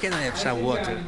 can I have some water?